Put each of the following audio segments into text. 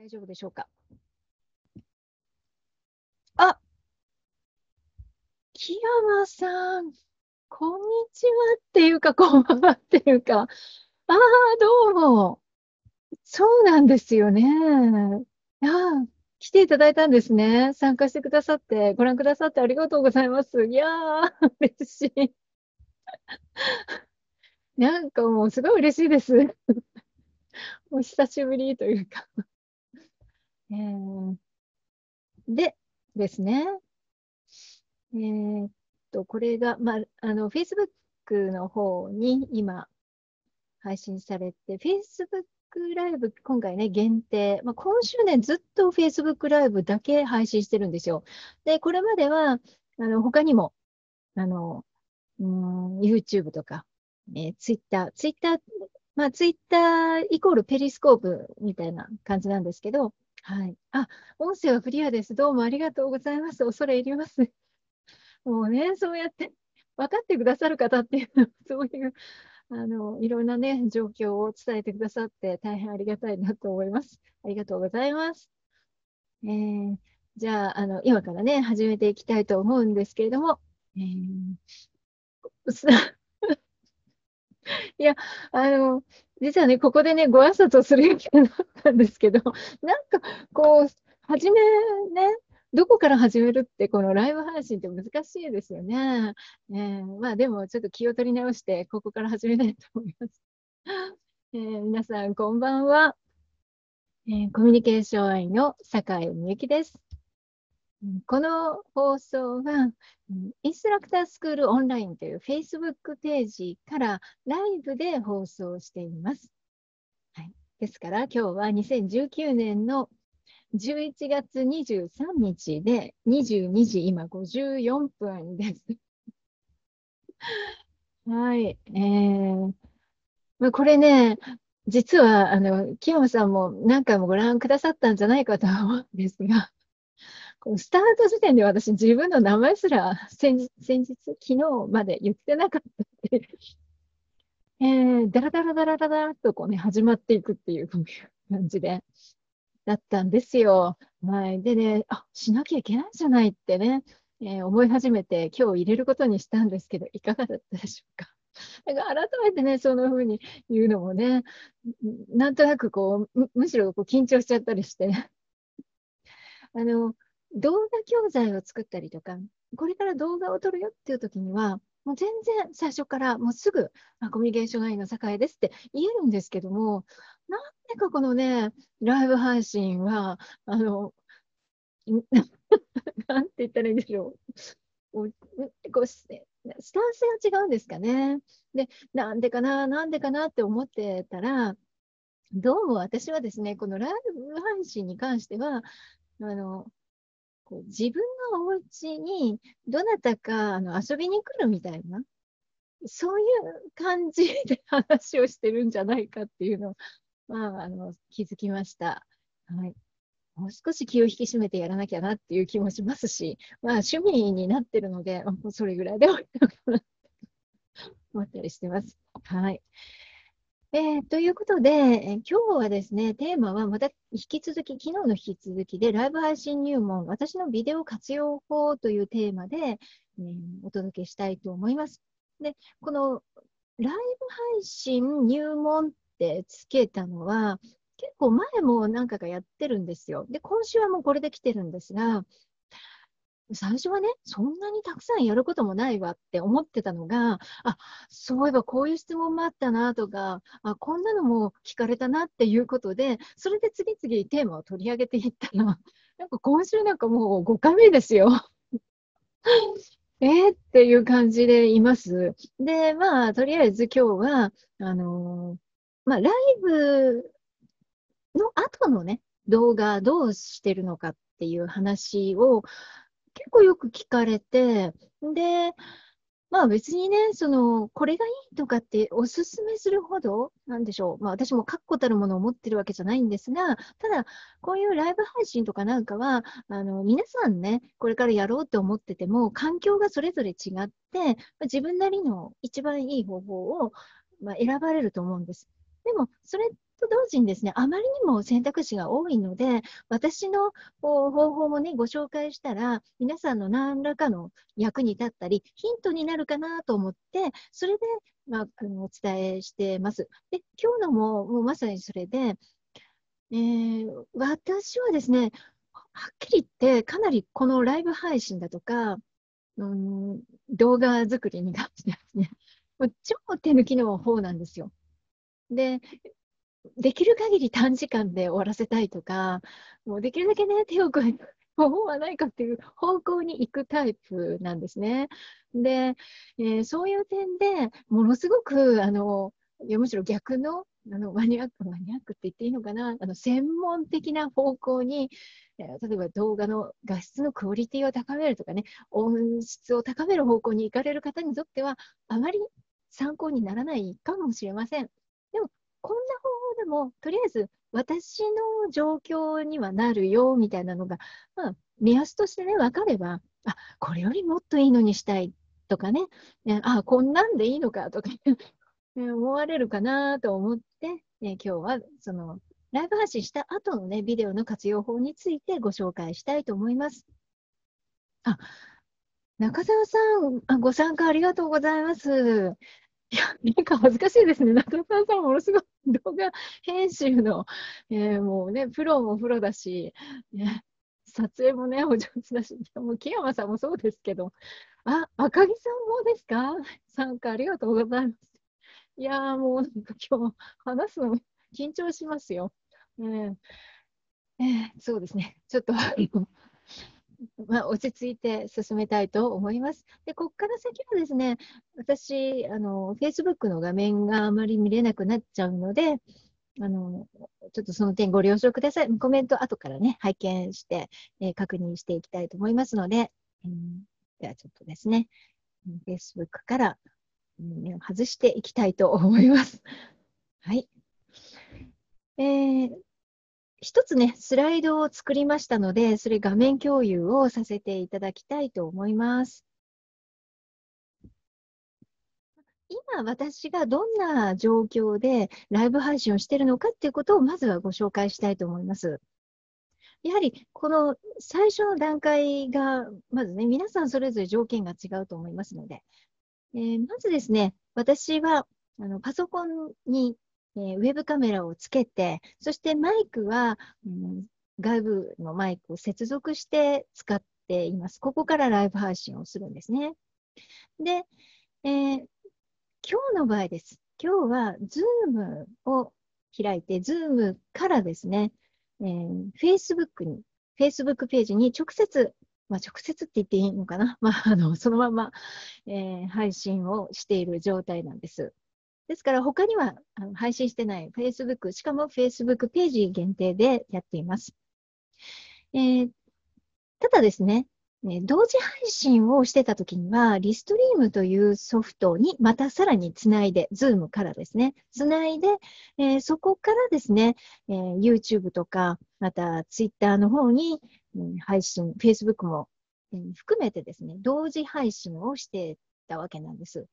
大丈夫でしょうか？あ、木山さん、こんにちはっていうか、こんばんはっていうか、ああ、どうも。そうなんですよね。ああ、来ていただいたんですね。参加してくださって、ご覧くださってありがとうございます。いやー、嬉しい。なんかもうすごい嬉しいです。お久しぶりというかえー、でですね、えー、っと、これが、まあ、あの、Facebook の方に今配信されて、Facebook ライブ、今回ね、限定。まあ、今週ね、ずっと Facebook ライブだけ配信してるんですよ。で、これまでは、あの、他にも、あの、うん、YouTube とか、えー、Twitter、Twitter、まあ、Twitter イコールペリスコープみたいな感じなんですけど、はい。あ、音声はクリアです。どうもありがとうございます。恐れ入ります。もうね、そうやって分かってくださる方っていうのは、そういう、あの、いろんなね、状況を伝えてくださって大変ありがたいなと思います。ありがとうございます。えー、じゃあ、あの、今からね、始めていきたいと思うんですけれども、えー、いや、あの、実はね、ここでね、ご挨拶をする予定だったんですけど、なんか、こう、初めね、どこから始めるって、このライブ配信って難しいですよね。えー、まあでも、ちょっと気を取り直して、ここから始めたいと思います。えー、皆さん、こんばんは。えー、コミュニケーション愛の坂井美幸です。この放送は、インストラクタースクールオンラインという Facebook ページからライブで放送しています。はい、ですから、今日は2019年の11月23日で22時今54分です。はい。えー、これね、実は、あの、木山さんも何回もご覧くださったんじゃないかと思うんですが、このスタート時点で私自分の名前すら先日、先日、昨日まで言ってなかったって、えー、だらだらだらだらとこうね、始まっていくっていう感じで、だったんですよ。はい。でね、あ、しなきゃいけないじゃないってね、えー、思い始めて今日入れることにしたんですけど、いかがだったでしょうか。だか改めてね、そのふうに言うのもね、なんとなくこう、むむしろこう緊張しちゃったりして、あの、動画教材を作ったりとか、これから動画を撮るよっていう時には、もう全然最初からもうすぐ、あ、コミュニケーションラインの境ですって言えるんですけども、なんでかこのね、ライブ配信は、あの、なんて言ったらいいんでしょう。こうスタンスが違うんですかね。で、なんでかな、なんでかなって思ってたら、どうも私はですね、このライブ配信に関しては、あの、こう自分のお家にどなたかあの遊びに来るみたいな、そういう感じで話をしてるんじゃないかっていうのを、まあ、あの気づきました。はい。もう少し気を引き締めてやらなきゃなっていう気もしますし、まあ趣味になってるので、もうそれぐらいで終わりかなと思ったりしてます。はい。えー、ということで、え今日はですね、テーマはまた引き続き、昨日の引き続きで、ライブ配信入門、私のビデオ活用法というテーマで、えー、お届けしたいと思います。で、このライブ配信入門ってつけたのは、結構前も何回かやってるんですよ。で、今週はもうこれで来てるんですが、最初はね、そんなにたくさんやることもないわって思ってたのが、あ、そういえばこういう質問もあったなとか、あ、こんなのも聞かれたなっていうことで、それで次々テーマを取り上げていったら、なんか今週なんかもう5回目ですよ。えー、っていう感じでいます。で、まあ、とりあえず今日は、あのー、まあ、ライブの後のね、動画どうしてるのかっていう話を、結構よく聞かれて、で、まあ別にね、その、これがいいとかっておすすめするほど、なんでしょう。まあ私も確固たるものを持ってるわけじゃないんですが、ただ、こういうライブ配信とかなんかは、あの、皆さんね、これからやろうって思ってても、環境がそれぞれ違って、自分なりの一番いい方法を、まあ、選ばれると思うんです。でも、それっと同時にですね、あまりにも選択肢が多いので、私の方法もね、ご紹介したら、皆さんの何らかの役に立ったり、ヒントになるかなと思って、それで、まあ、あのお伝えしてます。で、今日のももうまさにそれで、えー、私はですね、はっきり言って、かなりこのライブ配信だとか、うん、動画作りに関してですね、超手抜きの方なんですよ。で、できる限り短時間で終わらせたいとか、もうできるだけね、手を加える方法はないかっていう方向に行くタイプなんですね。で、えー、そういう点でものすごく、あの、いやむしろ逆のあのマニアック、マニアックって言っていいのかな、あの専門的な方向に、えー、例えば動画の画質のクオリティを高めるとかね、音質を高める方向に行かれる方にとっては、あまり参考にならないかもしれません。でも、こんな方法でも、とりあえず私の状況にはなるよみたいなのが、まあ、目安としてね、分かれば、あこれよりもっといいのにしたいとかね、ねあこんなんでいいのかとか 思われるかなと思って、ね、今日はそのライブ配信した後のね、ビデオの活用法についてご紹介したいと思います。あ、中澤さんあ、ご参加ありがとうございます。いや、なんか恥ずかしいですね。中澤さん、ものすごい動画編集の、えー、もうね、プロもプロだし、ね、撮影もね、お上手だし、もう木山さんもそうですけど、あ、赤木さんもですか？参加ありがとうございます。いやーもうなんか今日話すの緊張しますよ。えー、えー、そうですね。ちょっとまあ、落ち着いて進めたいと思います。で、ここから先はですね、私、あの、Facebook の画面があまり見れなくなっちゃうので、あの、ちょっとその点ご了承ください。コメント後からね、拝見して、えー、確認していきたいと思いますので、うん、ではちょっとですね、Facebook から目を外していきたいと思います。はい。えー、一つね、スライドを作りましたので、それ画面共有をさせていただきたいと思います。今、私がどんな状況でライブ配信をしているのかっていうことをまずはご紹介したいと思います。やはり、この最初の段階が、まずね、皆さんそれぞれ条件が違うと思いますので、えー、まずですね、私はあのパソコンにえー、ウェブカメラをつけて、そしてマイクは、うん、外部のマイクを接続して使っています。ここからライブ配信をするんですね。で、えー、今日の場合です。今日は Zoom を開いて、Zoom からですね、えー、Facebook に、Facebook ページに直接、まあ、直接って言っていいのかな、まあ、あのそのまま、えー、配信をしている状態なんです。ですから、他にはあの配信してない Facebook、しかも Facebook ページ限定でやっています。えー、ただですね、ね、同時配信をしてた時には、リストリームというソフトにまたさらにつないで、Zoom からですね、つないで、えー、そこからですね、えー、YouTube とか、また Twitter の方に、うん、配信、Facebook も、え、含めてですね、同時配信をしてたわけなんです。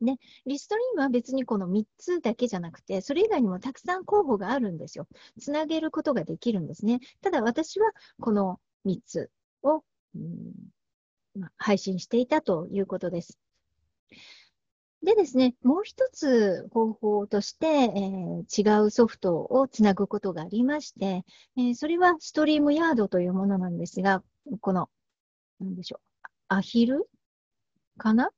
で、リストリームは別にこの3つだけじゃなくて、それ以外にもたくさん候補があるんですよ。つなげることができるんですね。ただ私はこの3つを、うんま配信していたということです。でですね、もう一つ方法として、えー、違うソフトをつなぐことがありまして、えー、それはストリームヤードというものなんですが、この、なんでしょう、アヒルかな？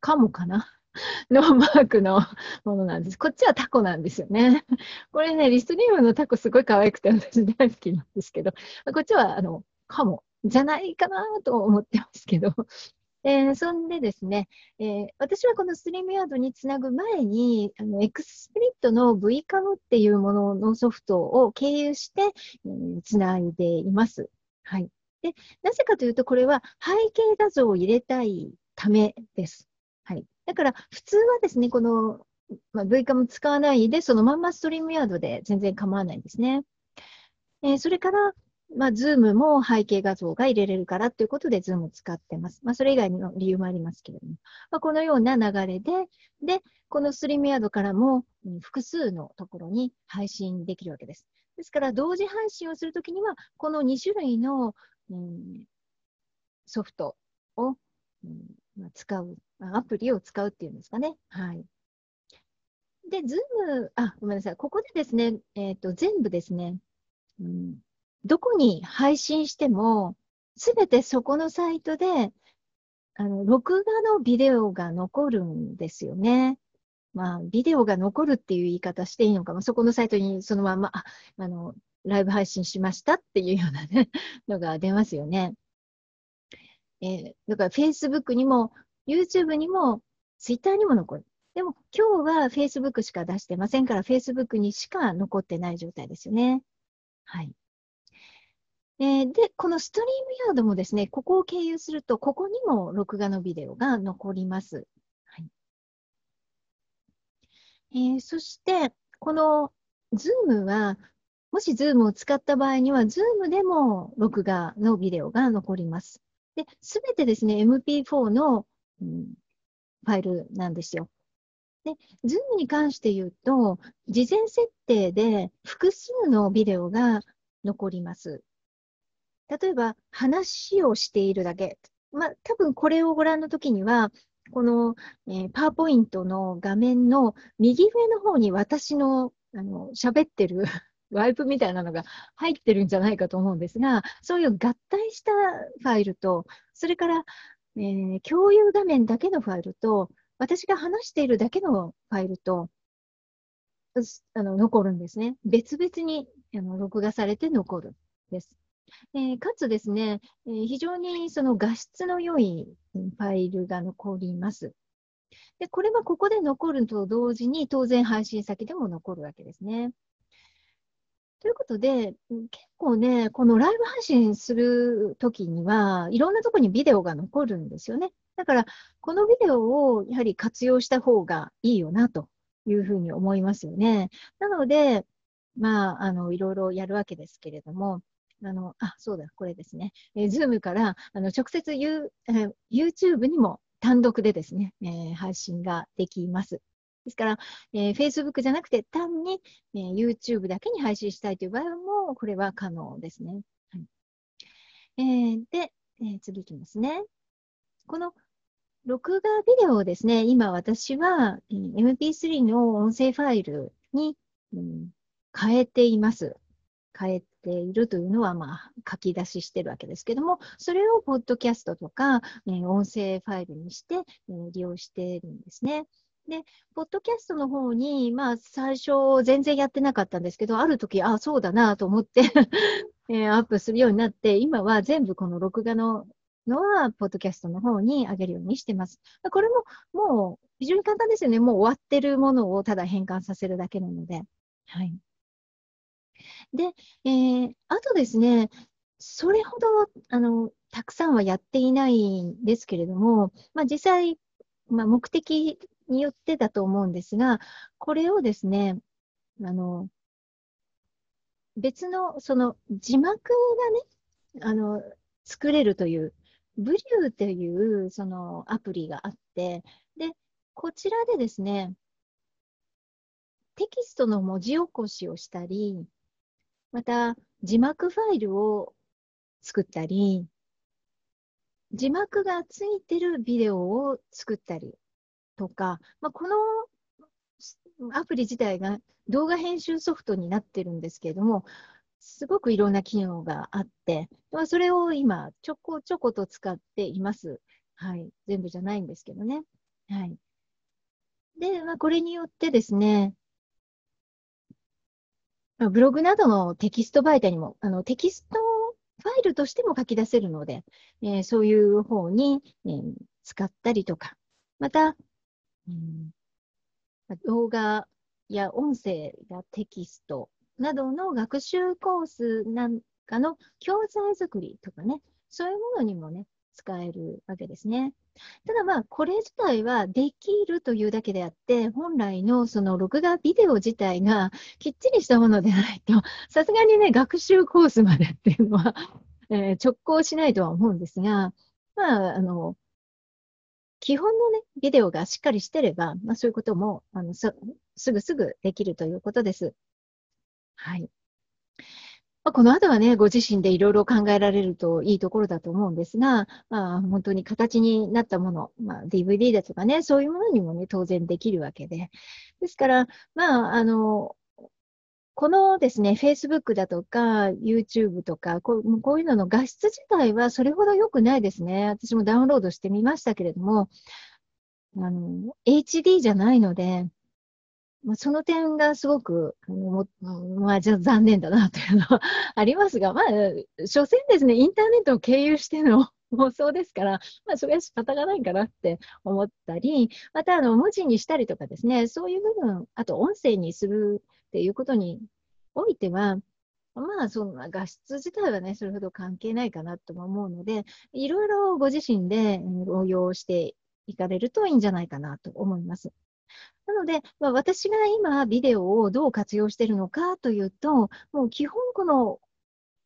かもかな？のマークのものなんです。こっちはタコなんですよね。これね、リストリームのタコすごい可愛くて私大好きなんですけど、こっちはあのカモじゃないかなと思ってますけど。えー、そんでですね、えー、私はこの StreamYard につなぐ前に、あのエクスプリットの V カムっていうもののソフトを経由して、えー、つないでいます。はい。で、なぜかというと、これは背景画像を入れたいためです。はい。だから、普通はですね、この、まあ、 VCam 使わないで、そのまんま StreamYard で全然構わないんですね。えー、それから、まあ、 Zoom も背景画像が入れれるからということで、 Zoom を使ってます。まあ、それ以外の理由もありますけれども。まあ、このような流れで、で、このストリームヤードからも、複数のところに配信できるわけです。ですから、同時配信をするときには、この2種類の、うん、ソフトを、うん、使う、アプリを使うっていうんですかね。はい。で、ズーム、あ、ごめんなさい。ここでですね、えっ、ー、と、全部ですね、うん、どこに配信しても、すべてそこのサイトで、あの、録画のビデオが残るんですよね。まあ、ビデオが残るっていう言い方していいのか、まあ、そこのサイトにそのまま、あ、あの、ライブ配信しましたっていうようなね、のが出ますよね。えー、だから Facebook にも、YouTube にも、Twitter にも残る。でも今日は Facebook しか出してませんから、Facebook にしか残ってない状態ですよね。はい。えー、で、このストリームヤードもですね、ここを経由すると、ここにも録画のビデオが残ります。はいえー、そして、この Zoom は、もし Zoom を使った場合には、Zoom でも録画のビデオが残ります。で、すべてですね、MP4 の、うん、ファイルなんですよ。で、Zoom に関して言うと、事前設定で複数のビデオが残ります。例えば話をしているだけ。まあ、多分これをご覧のときには、この、えー、パワーポイントの画面の右上の方に私の、あの、喋ってるワイプみたいなのが入ってるんじゃないかと思うんですが、そういう合体したファイルと、それから、えー、共有画面だけのファイルと、私が話しているだけのファイルと、あの残るんですね。別々にあの録画されて残るんです。えー、かつですね、えー、非常にその画質の良いファイルが残ります。で、これはここで残ると同時に当然配信先でも残るわけですね。ということで、結構ね、このライブ配信するときには、いろんなところにビデオが残るんですよね。だから、このビデオをやはり活用した方がいいよなというふうに思いますよね。なので、まあ、あの、いろいろやるわけですけれども、あの、あ、そうだ、これですね。えー、Zoom から、あの、直接 You、えー、YouTube にも単独でですね、えー、配信ができます。ですから、えー、Facebook じゃなくて単に、えー、YouTube だけに配信したいという場合も、これは可能ですね。はいえー、で、えー、次いきますね。この録画ビデオをですね、今私は、えー、MP3 の音声ファイルに、うん、変えています。変えているというのは、まあ、書き出ししてるわけですけども、それをポッドキャストとか、えー、音声ファイルにして、えー、利用しているんですね。で、ポッドキャストの方に、まあ、最初全然やってなかったんですけど、ある時、ああ、そうだなと思って えー、アップするようになって、今は全部この録画ののは、ポッドキャストの方に上げるようにしてます。これも、もう、非常に簡単ですよね。もう終わってるものをただ変換させるだけなので。はい。で、えー、あとですね、それほど、あの、たくさんはやっていないんですけれども、まあ、実際、まあ、目的によってだと思うんですが、これをですね、あの、別の、その字幕がね、あの、作れるという、ブリューっていうそのアプリがあって、で、こちらでですね、テキストの文字起こしをしたり、また字幕ファイルを作ったり、字幕がついてるビデオを作ったりとか、まあ、このアプリ自体が動画編集ソフトになってるんですけれども、すごくいろんな機能があって、まあ、それを今、ちょこちょこと使っています。はい。全部じゃないんですけどね。はい。で、まあ、これによってですね、ブログなどのテキスト媒体にも、あのテキストファイルとしても書き出せるので、えー、そういう方に、えー、使ったりとか、また、うん、動画や音声やテキストなどの学習コースなんかの教材作りとかね、そういうものにもね、使えるわけですね。ただまあ、これ自体はできるというだけであって、本来のその録画ビデオ自体がきっちりしたものでないと、さすがにね、学習コースまでっていうのはえー、直行しないとは思うんですが、まあ、あの、基本のね、ビデオがしっかりしてれば、まあそういうことも、あの、すぐすぐできるということです。はい。まあ、この後はね、ご自身でいろいろ考えられるといいところだと思うんですが、まあ、本当に形になったもの、まあ、DVD だとかね、そういうものにもね、当然できるわけで。ですから、まあ、あの、このですね、Facebook だとか、YouTube とかこう、こういうのの画質自体はそれほど良くないですね。私もダウンロードしてみましたけれども、あの、HD じゃないので、まあ、その点がすごく、もまあ、じゃ残念だなというのは ありますが、まあ、所詮ですね、インターネットを経由しての 放送ですから、まあ、それは仕方がないかなって思ったり、また、あの、文字にしたりとかですね、そういう部分、あと音声にするっていうことにおいては、まあ、そんな画質自体はね、それほど関係ないかなとも思うので、いろいろご自身で応用していかれるといいんじゃないかなと思います。なので、まあ、私が今、ビデオをどう活用しているのかというと、もう基本この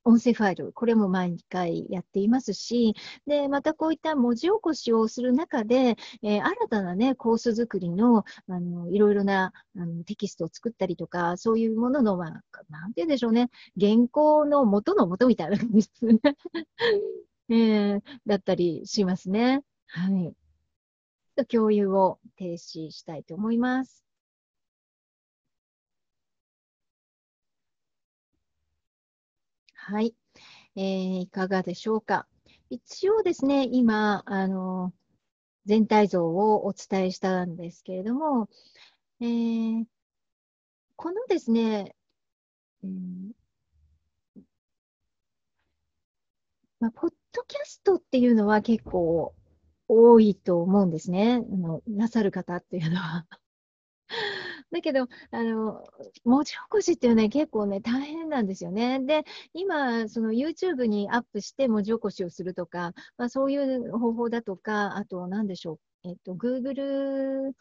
音声ファイル、これも毎回やっていますし、で、またこういった文字起こしをする中で、えー、新たなね、コース作りの、あの、いろいろなあのテキストを作ったりとか、そういうものの、まあ、なんて言うんでしょうね、原稿の元の元みたいな感じですね。えー、だったりしますね。はい。共有を停止したいと思います。はい。えー、いかがでしょうか？一応ですね、今、あの、全体像をお伝えしたんですけれども、えー、このですね、うん、まあ、ポッドキャストっていうのは結構多いと思うんですね。あのなさる方っていうのは。だけど、あの、文字起こしっていうのは結構ね、大変なんですよね。で、今、その YouTube にアップして文字起こしをするとか、まあ、そういう方法だとか、あと、なんでしょう、えっと、Google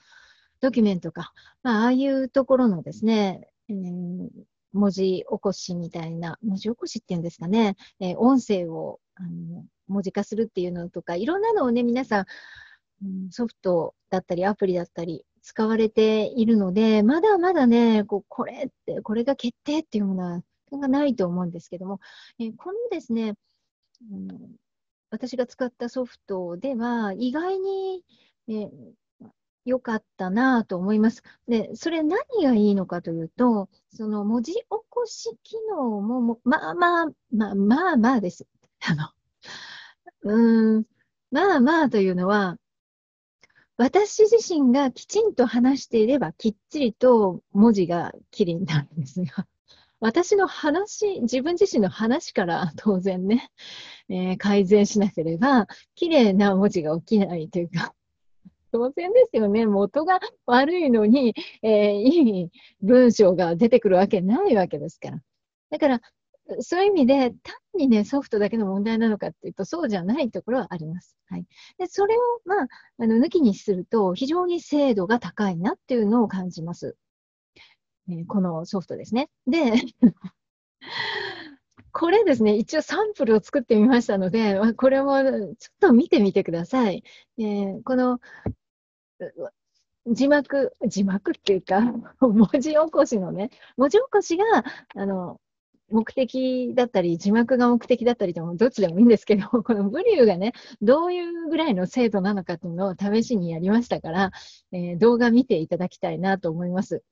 ドキュメントか、まあ、ああいうところのですね、えー、文字起こしみたいな、文字起こしっていうんですかね、えー、音声をあの文字化するっていうのとか、いろんなのをね、皆さ、ん、ソフトだったり、アプリだったり、使われているので、まだまだね、こうこれって、これが決定っていうものはないと思うんですけども、えこのですね、うん、私が使ったソフトでは、意外に、え良かったなと思います。で、それ何がいいのかというと、その文字起こし機能も、まあまあ、まあまあまあです。あの、うーん、まあまあというのは、私自身がきちんと話していれば、きっちりと文字がきれいになるんですが、私の話、自分自身の話から当然ね、えー、改善しなければ、きれいな文字が起きないというか、当然ですよね。元が悪いのに、えー、いい文章が出てくるわけないわけですから。だから、そういう意味で、単にね、ソフトだけの問題なのかっていうと、そうじゃないところはあります。はい。で、それを、まあ、あの、抜きにすると、非常に精度が高いなっていうのを感じます。え、このソフトですね。で、これですね、一応サンプルを作ってみましたので、これもちょっと見てみてください。えー、この字幕、字幕っていうか、文字起こしのね、文字起こしが、あの、目的だったり、字幕が目的だったりでも、どっちでもいいんですけど、このブリューがね、どういうぐらいの精度なのかっていうのを試しにやりましたから、えー、動画見ていただきたいなと思います。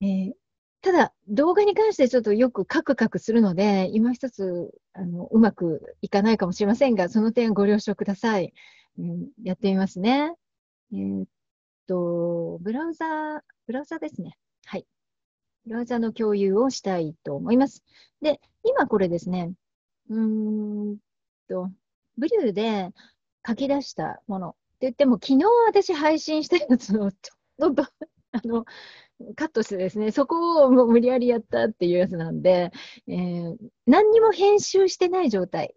えー、ただ、動画に関してちょっとよくカクカクするので、今一つ、あの、うまくいかないかもしれませんが、その点ご了承ください。うん、やってみますね。えー、っと、ブラウザ、ブラウザですね。はい。ブラウザの共有をしたいと思います。で、今これですね、うーんと、ブリューで書き出したものって言っても、昨日私配信したやつをちょっと、あの、カットしてですね、そこをもう無理やりやったっていうやつなんで、えー、何にも編集してない状態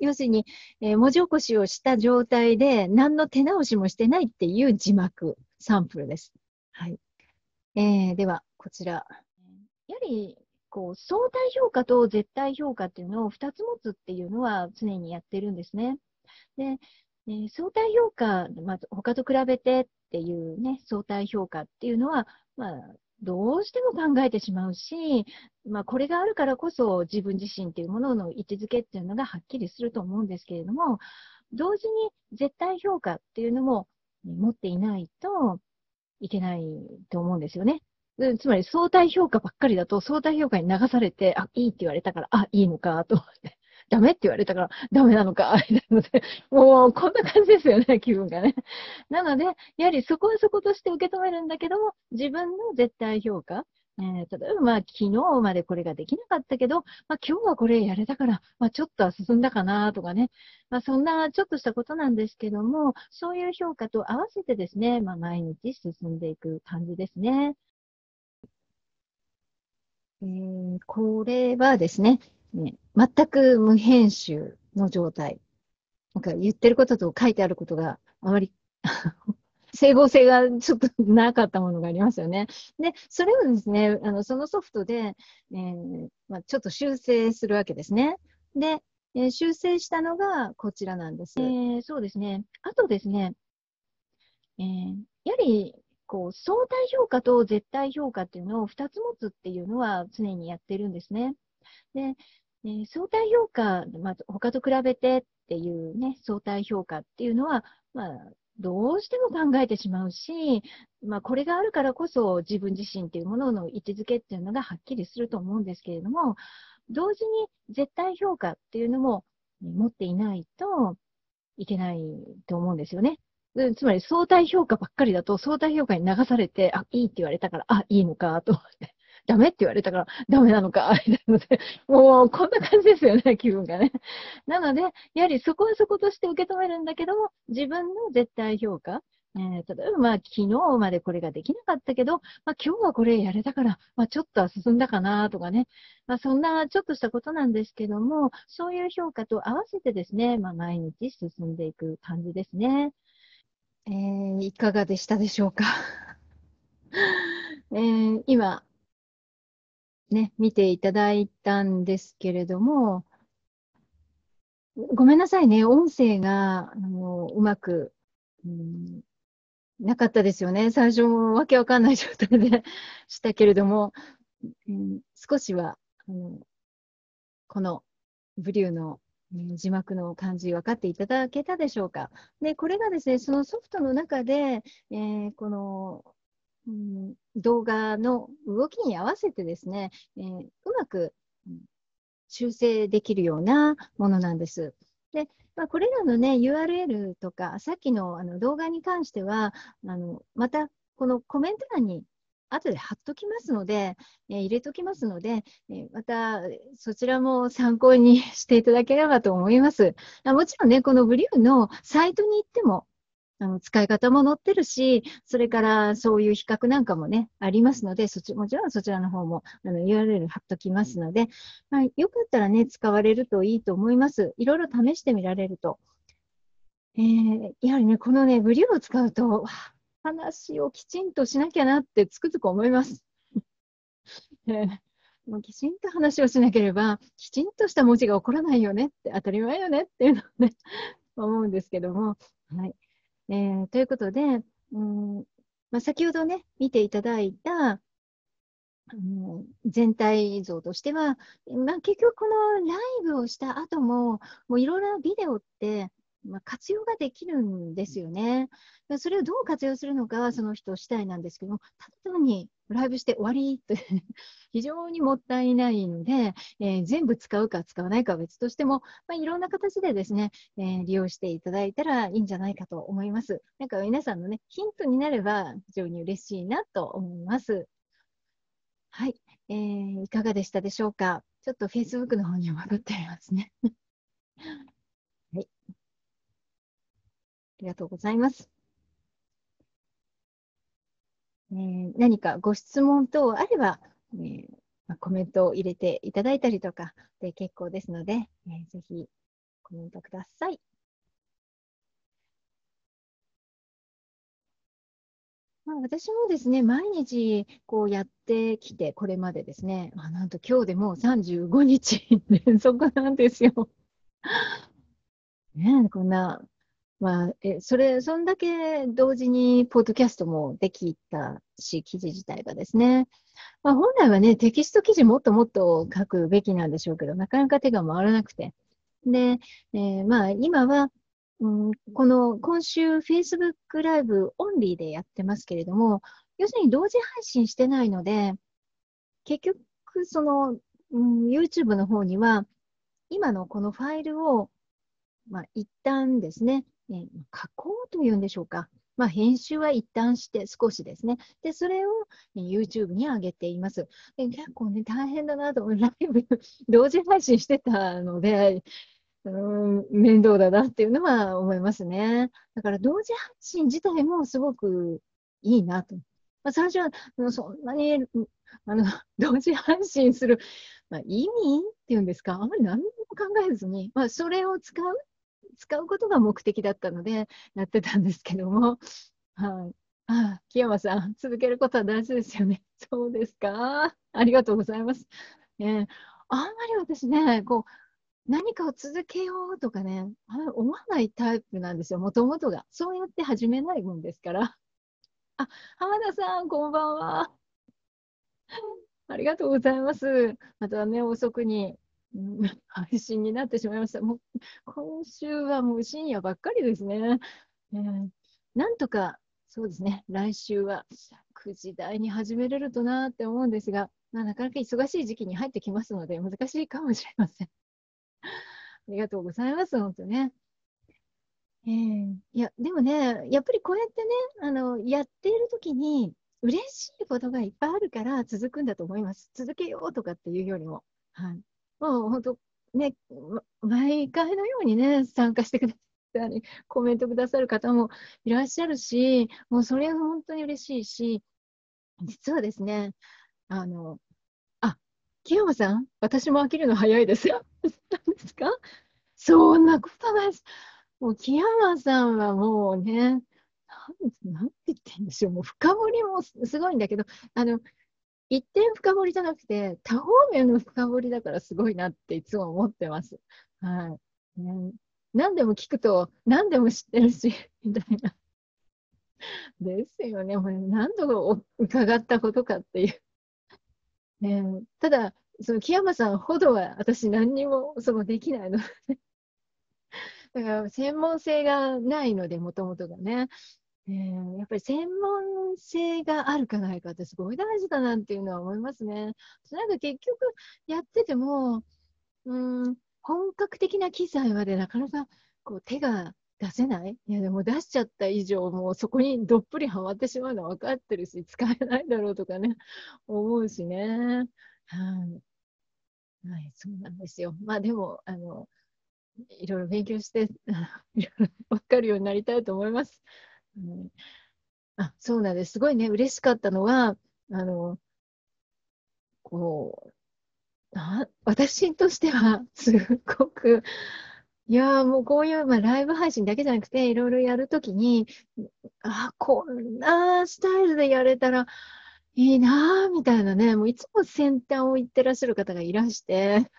要するに、えー、文字起こしをした状態で何の手直しもしてないっていう字幕サンプルです。はい。えー、では、こちら。やはり、こう、相対評価と絶対評価っていうのを2つ持つっていうのは常にやってるんですね。で、え、相対評価、まあ、他と比べてっていうね、相対評価っていうのは、まあ、どうしても考えてしまうし、まあ、これがあるからこそ自分自身っていうものの位置づけっていうのがはっきりすると思うんですけれども、同時に絶対評価っていうのも持っていないといけないと思うんですよね。つまり相対評価ばっかりだと相対評価に流されて、あ、いいって言われたから、あ、いいのかと思って。ダメって言われたから、ダメなのか、みたいなので、もうこんな感じですよね、気分がね。なので、やはりそこはそことして受け止めるんだけども、自分の絶対評価、えー、例えば、まあ、昨日までこれができなかったけど、まあ、今日はこれやれたから、まあ、ちょっとは進んだかなとかね、まあ、そんなちょっとしたことなんですけども、そういう評価と合わせてですね、まあ、毎日進んでいく感じですね。えー、これはですね、ね、全く無編集の状態。なんか言ってることと書いてあることがあまり 整合性がちょっとなかったものがありますよね。で、それをですね、あのそのソフトで、えー、まあ、ちょっと修正するわけですね。で、えー、修正したのがこちらなんです。えー、そうですね。あとですね、えやはりこう相対評価と絶対評価っていうのを2つ持つっていうのは常にやってるんですね。で、え、相対評価、まあ、他と比べてっていうね、相対評価っていうのは、まあ、どうしても考えてしまうし、まあ、これがあるからこそ自分自身っていうものの位置づけっていうのがはっきりすると思うんですけれども、同時に絶対評価っていうのも持っていないといけないと思うんですよね。つまり相対評価ばっかりだと相対評価に流されて、あ、いいって言われたから、あ、いいのかと思って。ダメって言われたから、ダメなのか、みたいなので、もうこんな感じですよね、気分がね。なので、やはりそこはそことして受け止めるんだけども、自分の絶対評価、えー、例えば、まあ、昨日までこれができなかったけど、まあ、今日はこれやれたから、まあ、ちょっとは進んだかなとかね、まあ、そんなちょっとしたことなんですけども、そういう評価と合わせてですね、まあ、毎日進んでいく感じですね。えー、いかがでしたでしょうか？えー、今、ね、見ていただいたんですけれども、ごめんなさいね、音声があのうまく、うん、なかったですよね。最初もわけわかんない状態で したけれども、うん、少しはあのこのブリューの字幕の感じ分かっていただけたでしょうか？で、これがですね、そのソフトの中で、えー、このうん、動画の動きに合わせてですね、えー、うまく修正できるようなものなんです。で、まあ、これらのね、URL とか、さっきのあの動画に関しては、あのまたこのコメント欄に後で貼っときますので、えー、入れときますので、えー、またそちらも参考に していただければと思います。もちろんね、このブリューのサイトに行っても、あの使い方も載ってるし、それからそういう比較なんかもね、ありますので、そちもちろんそちらの方もあの URL 貼っときますので、まあ、よかったらね、使われるといいと思います。いろいろ試してみられると。えー、やはりね、このね、ブリューを使うと、話をきちんとしなきゃなってつくづく思います。もうきちんと話をしなければ、きちんとした文字が起こらないよねって、当たり前よねっていうのをね、思うんですけども、はい。えー、ということで、うんまあ、先ほどね、見ていただいた、うん、全体像としては、まあ、結局このライブをした後も、もういろいろなビデオって、まあ、活用ができるんですよね。それをどう活用するのかはその人次第なんですけどただ単にライブして終わりって 非常にもったいないので、えー、全部使うか使わないかは別としても、まあ、いろんな形でですね、えー、利用していただいたらいいんじゃないかと思います。なんか皆さんのね、ヒントになれば非常に嬉しいなと思います。はい、えー、いかがでしたでしょうか？ちょっと Facebook の方に戻ってみますね。ありがとうございます。えー、何かご質問等あれば、えーまあ、コメントを入れていただいたりとかで結構ですので、えー、ぜひコメントください。まあ、私もですね、毎日こうやってきて、これまでですね、あなんと今日でもう35日連続なんですよ。ねこんな、まあ、え、それ、そんだけ同時にポッドキャストもできたし、記事自体がですね、まあ、本来はね、テキスト記事もっともっと書くべきなんでしょうけど、なかなか手が回らなくて。で、えー、まあ、今は、うん、この今週 Facebook ライブオンリーでやってますけれども、要するに同時配信してないので、結局、その、うん、YouTube の方には、今のこのファイルを、まあ、一旦ですね、え加工というんでしょうか。まあ、編集は一旦して少しですね。で、それを YouTube に上げています。で結構ね、大変だなと、ライブ 同時配信してたので、うん面倒だなっていうのは思いますね。だから同時配信自体もすごくいいなと。まあ、最初はそんなにあの 同時配信する、まあ、意味っていうんですか、あまり何も考えずに、まあ、それを使う、使うことが目的だったのでやってたんですけども、はい。ああ、木山さん、続けることは大事ですよね。そうですか？ありがとうございます。ね、あんまり私ね、こう、何かを続けようとかね、思わないタイプなんですよ、もともとが。そうやって始めないもんですから。あ、浜田さん、こんばんは。ありがとうございます。またね、遅くに、配信になってしまいました。もう今週はもう深夜ばっかりですね。えー、なんとか、そうですね、来週は9時台に始めれるとなって思うんですが、まあ、なかなか忙しい時期に入ってきますので、難しいかもしれません。ありがとうございます、本当ね。えー、いや、でもね、やっぱりこうやってね、あの、やっているときに、嬉しいことがいっぱいあるから続くんだと思います。続けようとかっていうよりも。はい。もう本当、ね、毎回のようにね、参加してくださり、コメントくださる方もいらっしゃるし、もうそれは本当に嬉しいし、実はですね、あの、あ木山さん、私も飽きるの早いですよ。何ですか？そんなことないです。もう木山さんはもうね、なんて言ってんでしょう、もう深掘りもすごいんだけど、あの、一点深掘りじゃなくて、多方面の深掘りだからすごいなっていつも思ってます。はい。ね、何でも聞くと、何でも知ってるし、みたいな。ですよね。もう何度も伺ったことかっていう。ね、ただ、その木山さんほどは私何にもそのできないのでだから専門性がないので、もともとがね。えー、やっぱり専門性があるかないかってすごい大事だなっていうのは思いますね。なんか結局やってても、うん、本格的な機材までなかなかこう手が出せないいや、でも出しちゃった以上、もうそこにどっぷりはまってしまうのは分かってるし、使えないだろうとかね、思うしね。はい。はい、そうなんですよ。まあでも、あの、いろいろ勉強して、いろいろ分かるようになりたいと思います。うん、あ、そうなんです。すごいね、嬉しかったのは、あの、こう、あ私としては、すごく、いやもうこういう、まあ、ライブ配信だけじゃなくて、いろいろやるときに、あ、こんなスタイルでやれたらいいなみたいなね、もういつも先端を行ってらっしゃる方がいらして、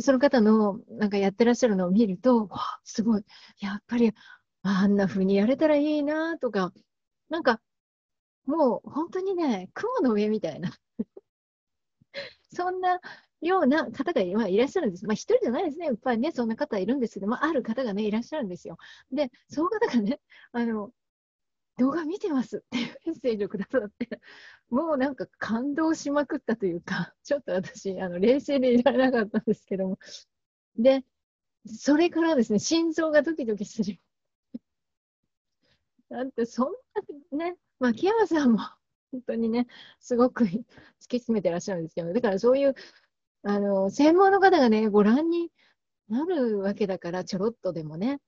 その方のなんかやってらっしゃるのを見ると、わすごい、やっぱりあんな風にやれたらいいなとか、なんかもう本当にね、雲の上みたいな そんなような方がいらっしゃるんです。まあ、一人じゃないですね。やっぱりね、そんな方いるんですけど、まあ、ある方がね、いらっしゃるんですよ。で、その方がね、あの、動画見てますっていうメッセージをくださって、もうなんか感動しまくったというか、ちょっと私、あの冷静でいられなかったんですけども。で、それからですね、心臓がドキドキする。だってそんなね、まあ、木山さんも本当にね、すごく突き詰めてらっしゃるんですけど、だからそういうあの、専門の方がね、ご覧になるわけだから、ちょろっとでもね。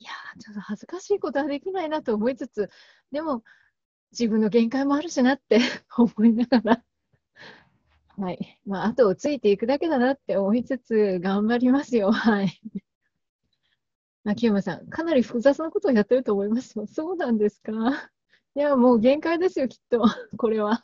いやちょっと恥ずかしいことはできないなと思いつつ、でも、自分の限界もあるしなって 思いながら、はい。まあ、後をついていくだけだなって思いつつ、頑張りますよ。はい。秋山さん、かなり複雑なことをやってると思いますよ。そうなんですか いや、もう限界ですよ、きっと。これは。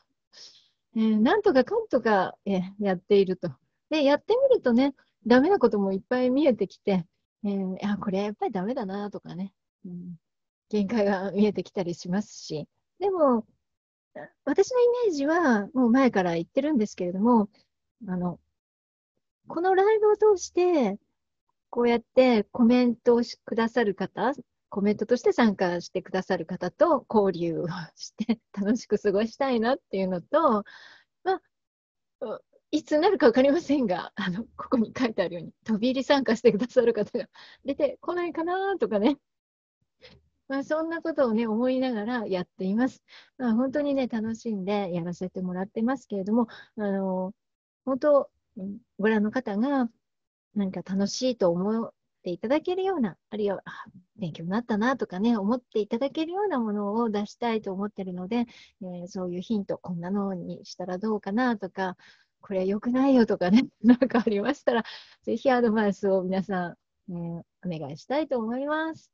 えー、なんとかかんとか、えー、やっていると。で、やってみるとね、ダメなこともいっぱい見えてきて、えー、あ、これやっぱりダメだなとかね、うん、限界が見えてきたりしますし、でも、私のイメージはもう前から言ってるんですけれども、あの、このライブを通して、こうやってコメントをくださる方、コメントとして参加してくださる方と交流をして楽しく過ごしたいなっていうのと、まあ、いつになるか分かりませんが、あの、ここに書いてあるように、飛び入り参加してくださる方が出てこないかなとかね、まあ、そんなことをね、思いながらやっています。まあ、本当にね、楽しんでやらせてもらってますけれども、あの、本当、ご覧の方が何か楽しいと思っていただけるような、あるいは勉強になったなとかね、思っていただけるようなものを出したいと思ってるので、えー、そういうヒント、こんなのにしたらどうかなとか、これ良くないよとかね、なんかありましたら、ぜひアドバイスを皆さん、えー、お願いしたいと思います。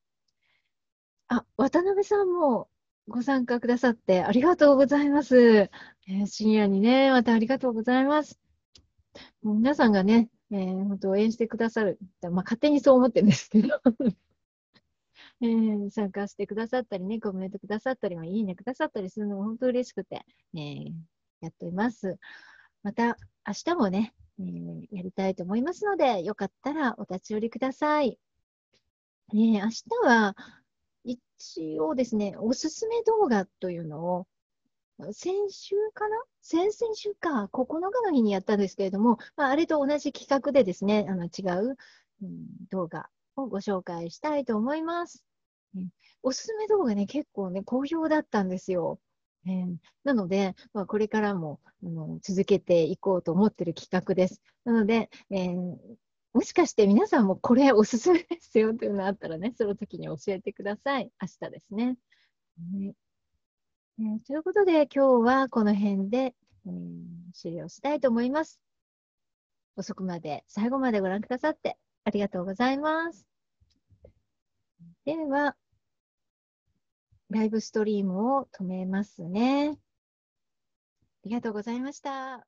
あ、渡辺さんもご参加くださってありがとうございます。えー、深夜にね、またありがとうございます。皆さんがね、えー、本当応援してくださる。まあ、勝手にそう思ってるんですけど えー、参加してくださったりね、コメントくださったり、いいねくださったりするのも本当嬉しくて、えー、やっています。また、明日もね、えー、やりたいと思いますので、よかったらお立ち寄りください。えー、明日は、一応ですね、おすすめ動画というのを、先週かな？先々週か、9日の日にやったんですけれども、まあ、あれと同じ企画でですね、あの違う、うん、動画をご紹介したいと思います。うん、おすすめ動画ね、結構ね、好評だったんですよ。えー、なので、まあ、これからもあの続けていこうと思っている企画です。なので、えー、もしかして皆さんもこれおすすめですよというのあったらね、その時に教えてください。明日ですね。ねえー、ということで、今日はこの辺で、えー、終了したいと思います。遅くまで、最後までご覧くださってありがとうございます。では、ライブストリームを止めますね。ありがとうございました。